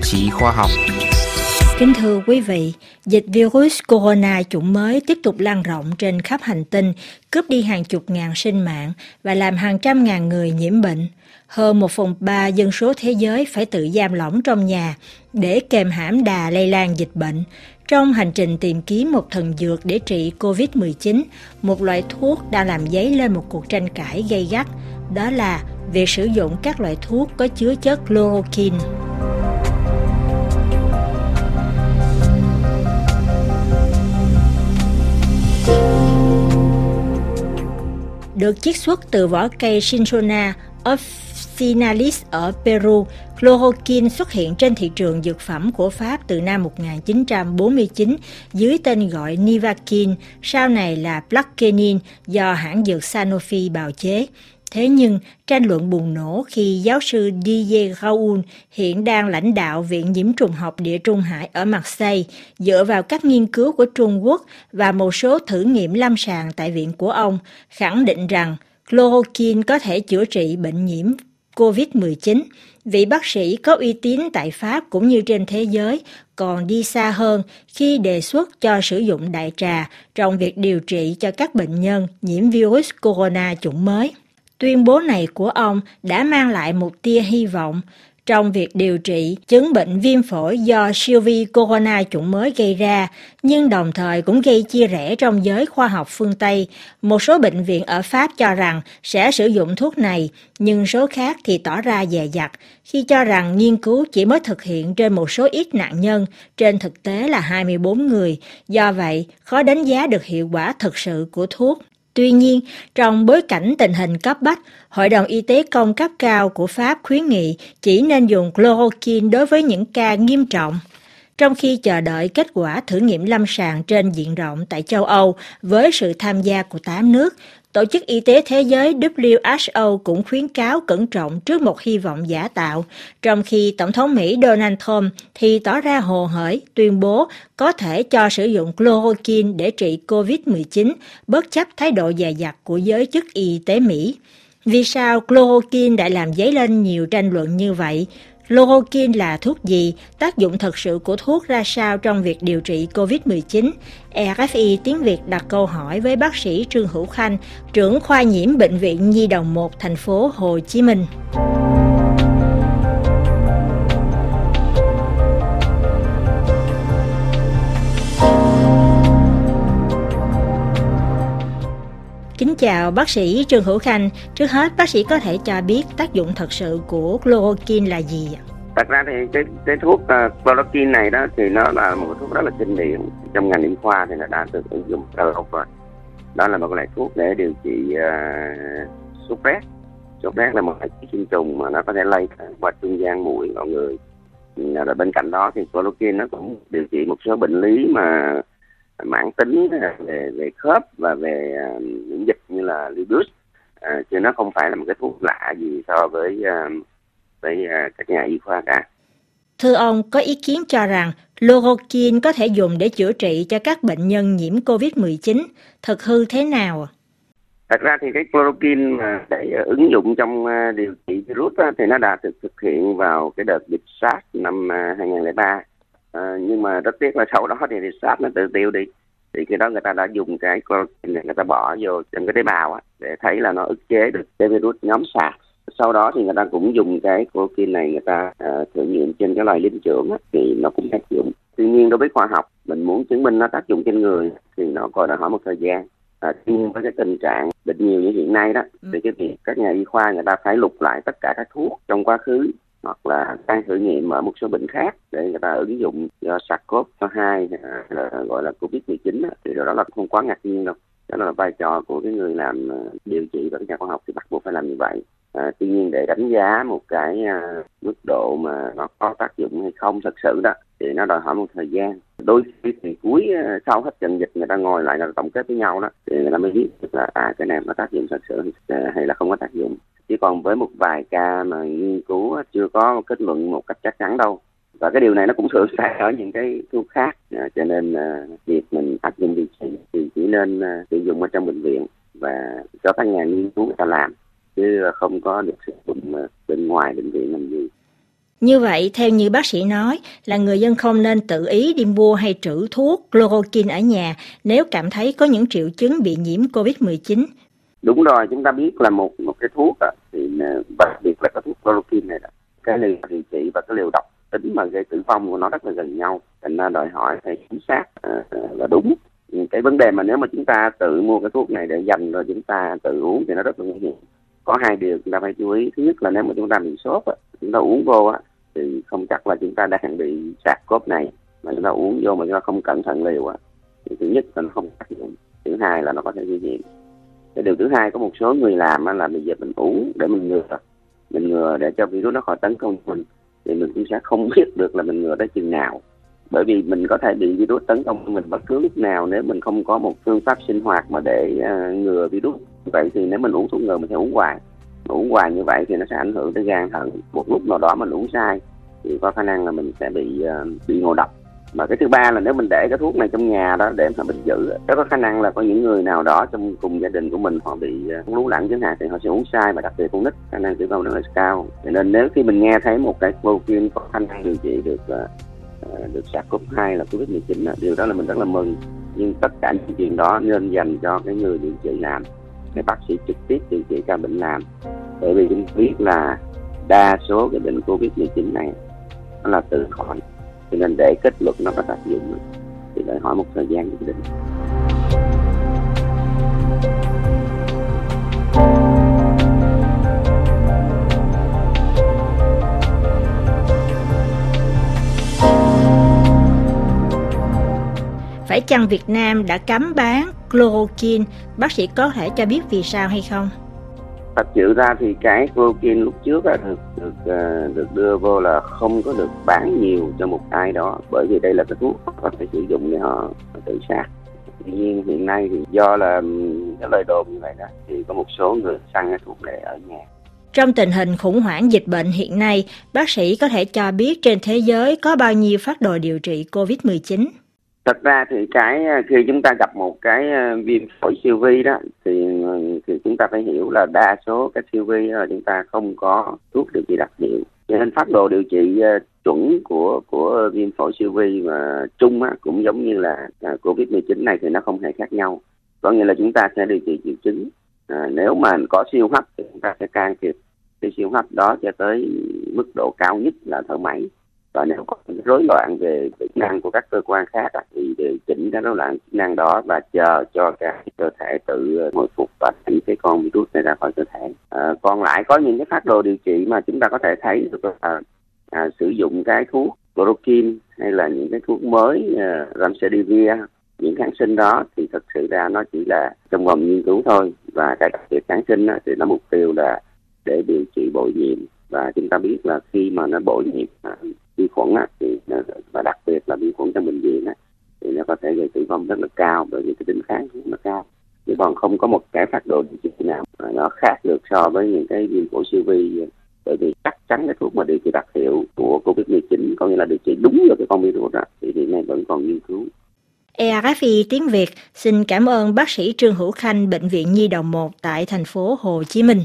tạp chí khoa học. Kính thưa quý vị, dịch virus corona chủng mới tiếp tục lan rộng trên khắp hành tinh, cướp đi hàng chục ngàn sinh mạng và làm hàng trăm ngàn người nhiễm bệnh. Hơn một phần ba dân số thế giới phải tự giam lỏng trong nhà để kềm hãm đà lây lan dịch bệnh. Trong hành trình tìm kiếm một thần dược để trị COVID-19, một loại thuốc đang làm dấy lên một cuộc tranh cãi gây gắt, đó là việc sử dụng các loại thuốc có chứa chất chloroquine. Được chiết xuất từ vỏ cây Cinchona officinalis ở Peru, chloroquine xuất hiện trên thị trường dược phẩm của Pháp từ năm 1949 dưới tên gọi Nivaquine, sau này là Plaquenil do hãng dược Sanofi bào chế. Thế nhưng, tranh luận bùng nổ khi giáo sư Didier Raoul hiện đang lãnh đạo Viện Nhiễm trùng học Địa Trung Hải ở Marseille dựa vào các nghiên cứu của Trung Quốc và một số thử nghiệm lâm sàng tại viện của ông, khẳng định rằng chloroquine có thể chữa trị bệnh nhiễm COVID-19. Vị bác sĩ có uy tín tại Pháp cũng như trên thế giới còn đi xa hơn khi đề xuất cho sử dụng đại trà trong việc điều trị cho các bệnh nhân nhiễm virus corona chủng mới. Tuyên bố này của ông đã mang lại một tia hy vọng trong việc điều trị chứng bệnh viêm phổi do siêu vi corona chủng mới gây ra, nhưng đồng thời cũng gây chia rẽ trong giới khoa học phương Tây. Một số bệnh viện ở Pháp cho rằng sẽ sử dụng thuốc này, nhưng số khác thì tỏ ra dè dặt khi cho rằng nghiên cứu chỉ mới thực hiện trên một số ít nạn nhân, trên thực tế là 24 người. Do vậy, khó đánh giá được hiệu quả thực sự của thuốc. Tuy nhiên, trong bối cảnh tình hình cấp bách, Hội đồng Y tế công cấp cao của Pháp khuyến nghị chỉ nên dùng chloroquine đối với những ca nghiêm trọng. Trong khi chờ đợi kết quả thử nghiệm lâm sàng trên diện rộng tại châu Âu với sự tham gia của 8 nước, Tổ chức Y tế Thế giới WHO cũng khuyến cáo cẩn trọng trước một hy vọng giả tạo, trong khi Tổng thống Mỹ Donald Trump thì tỏ ra hồ hởi tuyên bố có thể cho sử dụng chloroquine để trị COVID-19, bất chấp thái độ dè dặt của giới chức y tế Mỹ. Vì sao chloroquine đã làm dấy lên nhiều tranh luận như vậy? Lorokin là thuốc gì? Tác dụng thật sự của thuốc ra sao trong việc điều trị COVID-19? RFI tiếng Việt đặt câu hỏi với bác sĩ Trương Hữu Khanh, trưởng khoa nhiễm Bệnh viện Nhi đồng 1 thành phố Hồ Chí Minh. Chào bác sĩ Trương Hữu Khanh. Trước hết, bác sĩ có thể cho biết tác dụng thật sự của chloroquine là gì ạ? Thật ra thì cái cái thuốc uh, chloroquine này đó thì nó là một thuốc rất là kinh điển trong ngành y khoa thì nó đã được ứng dụng từ lâu rồi. Đó là một loại thuốc để điều trị uh, sốt rét. Sốt rét là một loại sinh trùng mà nó có thể lây qua trung gian mũi mọi người. Ờ, rồi bên cạnh đó thì chloroquine nó cũng điều trị một số bệnh lý mà mãn tính về về khớp và về uh, miễn dịch như là lupus à, chứ nó không phải là một cái thuốc lạ gì so với uh, với các nhà y khoa cả. Thưa ông, có ý kiến cho rằng chloroquine có thể dùng để chữa trị cho các bệnh nhân nhiễm COVID-19. Thực hư thế nào? Thật ra thì cái chloroquine mà để ứng dụng trong điều trị virus thì nó đã được thực hiện vào cái đợt dịch SARS năm 2003 à, nhưng mà rất tiếc là sau đó thì, SARS nó tự tiêu đi. Thì khi đó người ta đã dùng cái chloroquine này người ta bỏ vô trong cái tế bào á, để thấy là nó ức chế được cái virus nhóm SARS. Sau đó thì người ta cũng dùng cái chloroquine này người ta uh, thử nghiệm trên cái loài linh trưởng á, thì nó cũng tác dụng. Tuy nhiên đối với khoa học mình muốn chứng minh nó tác dụng trên người thì nó còn đòi hỏi một thời gian. À, tuy nhiên với cái tình trạng bệnh nhiều như hiện nay đó ừ. thì cái việc các nhà y khoa người ta phải lục lại tất cả các thuốc trong quá khứ hoặc là đang thử nghiệm ở một số bệnh khác để người ta ứng dụng ờ, do SARS-CoV-2 à, là gọi là COVID-19 thì đó là không quá ngạc nhiên đâu. Đó là vai trò của cái người làm ờ, điều trị và các nhà khoa học thì bắt buộc phải làm như vậy. À, tuy nhiên để đánh giá một cái à, mức độ mà nó có tác dụng hay không thật sự đó thì nó đòi hỏi một thời gian. Đôi khi thì cuối ờ, sau hết trận dịch người ta ngồi lại người ta tổng kết với nhau đó thì người ta mới biết là à cái này nó tác dụng thật sự hay à, là không có tác dụng chỉ còn với một vài ca mà nghiên cứu chưa có kết luận một cách chắc chắn đâu. Và cái điều này nó cũng xảy sai ở những cái thuốc khác. À, cho nên à, việc mình áp dụng điều trị thì chỉ nên à, sử dụng ở trong bệnh viện và cho các nhà nghiên cứu người ta làm chứ không có được sử dụng à, bên ngoài bệnh viện làm gì. Như vậy, theo như bác sĩ nói, là người dân không nên tự ý đi mua hay trữ thuốc chloroquine ở nhà nếu cảm thấy có những triệu chứng bị nhiễm COVID-19. Đúng rồi, chúng ta biết là một một cái thuốc đó, thì à, đặc biệt là cái thuốc chloroquine này đó, cái liều điều trị và cái liều độc tính mà gây tử vong của nó rất là gần nhau, thành ra đòi hỏi phải chính xác à, và đúng. Cái vấn đề mà nếu mà chúng ta tự mua cái thuốc này để dành rồi chúng ta tự uống thì nó rất là nguy hiểm. Có hai điều chúng ta phải chú ý. Thứ nhất là nếu mà chúng ta bị sốt, chúng ta uống vô thì không chắc là chúng ta đang bị sạc cốp này mà chúng ta uống vô mà chúng ta không cẩn thận liều thì thứ nhất là nó không tác dụng thứ hai là nó có thể nguy hiểm cái điều thứ hai có một số người làm là bây giờ mình uống để mình ngừa. Mình ngừa để cho virus nó khỏi tấn công mình thì mình cũng sẽ không biết được là mình ngừa tới chừng nào. Bởi vì mình có thể bị virus tấn công mình bất cứ lúc nào nếu mình không có một phương pháp sinh hoạt mà để uh, ngừa virus. Vậy thì nếu mình uống thuốc ngừa mình sẽ uống hoài. Uống hoài như vậy thì nó sẽ ảnh hưởng tới gan thận một lúc nào đó mình uống sai thì có khả năng là mình sẽ bị uh, bị ngộ độc mà cái thứ ba là nếu mình để cái thuốc này trong nhà đó để mà mình giữ rất có khả năng là có những người nào đó trong cùng gia đình của mình họ bị ờ, uh, lú lẳng chẳng hạn thì họ sẽ uống sai và đặc biệt con nít khả năng tử vong rất là cao. Cho nên nếu khi mình nghe thấy một cái protein có khả năng điều trị được uh, được sars cov 2 là covid 19 điều đó là mình rất là mừng. Nhưng tất cả những chuyện đó nên dành cho cái người điều trị làm cái bác sĩ trực tiếp điều trị ca bệnh làm. Bởi vì chúng biết là đa số cái bệnh covid 19 này nó là tự khỏi cho nên để kết luận nó có tác dụng thì đòi hỏi một thời gian nhất định Phải chăng Việt Nam đã cấm bán chloroquine? Bác sĩ có thể cho biết vì sao hay không? Thật sự ra thì cái chloroquine lúc trước là được được à, được đưa vô là không có được bán nhiều cho một ai đó. Bởi vì đây là cái thuốc có thể sử dụng để họ tự sát. Tuy nhiên hiện nay thì do là ừ, cái lời đồn như vậy đó thì có một số người săn cái thuốc này ở nhà. Trong tình hình khủng hoảng dịch bệnh hiện nay, bác sĩ có thể cho biết trên thế giới có bao nhiêu phát đồ điều trị COVID-19? Thật ra thì cái ờ, khi chúng ta gặp một cái ờ, viêm phổi siêu vi đó thì ờ, thì chúng ta phải hiểu là đa số các siêu vi là chúng ta không có thuốc điều trị đặc hiệu. Cho nên phát đồ điều trị chuẩn của của viêm phổi siêu vi mà chung á, cũng giống như là à, covid 19 này thì nó không hề khác nhau. Có nghĩa là chúng ta sẽ điều trị triệu chứng. À, nếu mà có siêu hấp thì chúng ta sẽ can thiệp cái siêu hấp đó cho tới mức độ cao nhất là thở máy và nếu có rối loạn về chức năng của các cơ quan khác thì điều chỉnh cái rối loạn chức năng đó và chờ cho cái cơ thể tự ờ, hồi phục và đẩy cái con virus này ra khỏi cơ thể. À, còn lại có những cái phác đồ điều trị mà chúng ta có thể thấy được là à, sử dụng cái thuốc chloroquine hay là những cái thuốc mới ờ, uh, ramsedivir những kháng sinh đó thì thực sự ra nó chỉ là trong vòng nghiên cứu thôi. Và cái đặc biệt kháng sinh thì nó mục tiêu là để điều trị bội nhiễm. Và chúng ta biết là khi mà nó bội nhiễm à, vi khuẩn á, thì và đặc biệt là vi khuẩn trong bệnh viện á, thì nó có thể gây tử vong rất là cao bởi vì cái tính kháng rất là cao. Chứ còn không có một cái phát đồ điều trị nào nó khác được so với những cái viêm phổi siêu vi. Bởi vì chắc chắn cái thuốc mà điều trị đặc hiệu của covid 19 có nghĩa là điều trị đúng được cái con virus đó thì hiện nay vẫn còn nghiên cứu. ERFI tiếng Việt. Xin cảm ơn bác sĩ Trương Hữu Khanh, Bệnh viện Nhi đồng 1 tại thành phố Hồ Chí Minh.